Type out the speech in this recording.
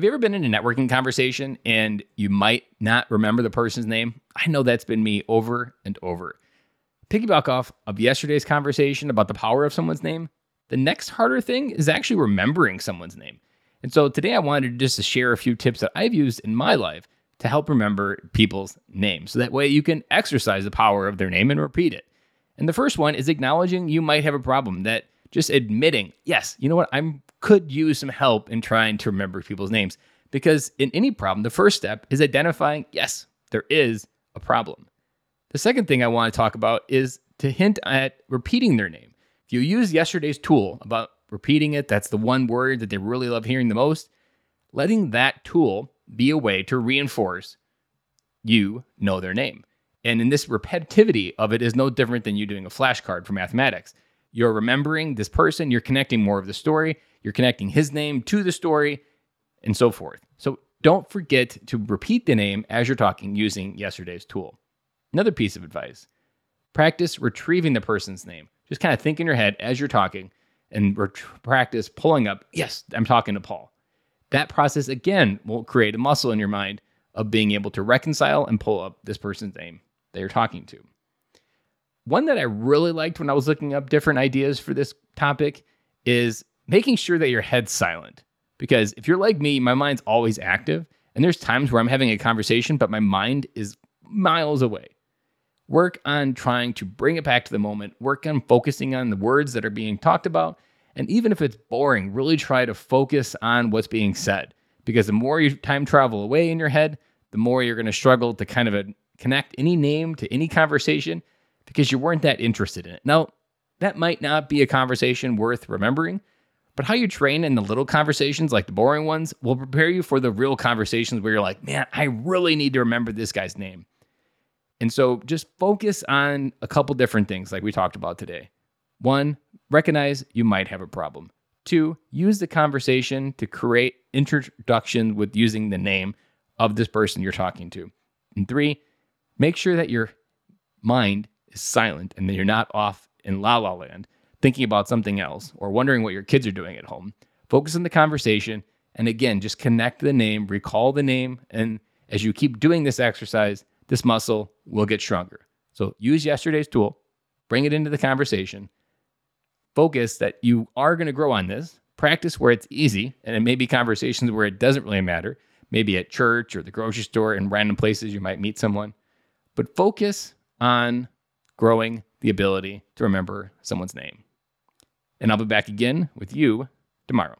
Have you ever been in a networking conversation and you might not remember the person's name? I know that's been me over and over. Piggyback off of yesterday's conversation about the power of someone's name, the next harder thing is actually remembering someone's name. And so today I wanted just to share a few tips that I've used in my life to help remember people's names. So that way you can exercise the power of their name and repeat it. And the first one is acknowledging you might have a problem that just admitting, yes, you know what, I could use some help in trying to remember people's names. Because in any problem, the first step is identifying, yes, there is a problem. The second thing I want to talk about is to hint at repeating their name. If you use yesterday's tool about repeating it, that's the one word that they really love hearing the most, letting that tool be a way to reinforce you know their name. And in this repetitivity of it is no different than you doing a flashcard for mathematics. You're remembering this person, you're connecting more of the story, you're connecting his name to the story, and so forth. So don't forget to repeat the name as you're talking using yesterday's tool. Another piece of advice practice retrieving the person's name. Just kind of think in your head as you're talking and ret- practice pulling up, yes, I'm talking to Paul. That process again will create a muscle in your mind of being able to reconcile and pull up this person's name that you're talking to. One that I really liked when I was looking up different ideas for this topic is making sure that your head's silent. Because if you're like me, my mind's always active. And there's times where I'm having a conversation, but my mind is miles away. Work on trying to bring it back to the moment, work on focusing on the words that are being talked about. And even if it's boring, really try to focus on what's being said. Because the more you time travel away in your head, the more you're going to struggle to kind of connect any name to any conversation because you weren't that interested in it. Now, that might not be a conversation worth remembering, but how you train in the little conversations, like the boring ones, will prepare you for the real conversations where you're like, man, I really need to remember this guy's name. And so just focus on a couple different things like we talked about today. One, recognize you might have a problem. Two, use the conversation to create introduction with using the name of this person you're talking to. And three, make sure that your mind is silent and that you're not off in la la land thinking about something else or wondering what your kids are doing at home. Focus on the conversation. And again, just connect the name, recall the name. And as you keep doing this exercise, this muscle will get stronger. So use yesterday's tool, bring it into the conversation. Focus that you are going to grow on this. Practice where it's easy. And it may be conversations where it doesn't really matter, maybe at church or the grocery store and random places you might meet someone. But focus on growing the ability to remember someone's name. And I'll be back again with you tomorrow.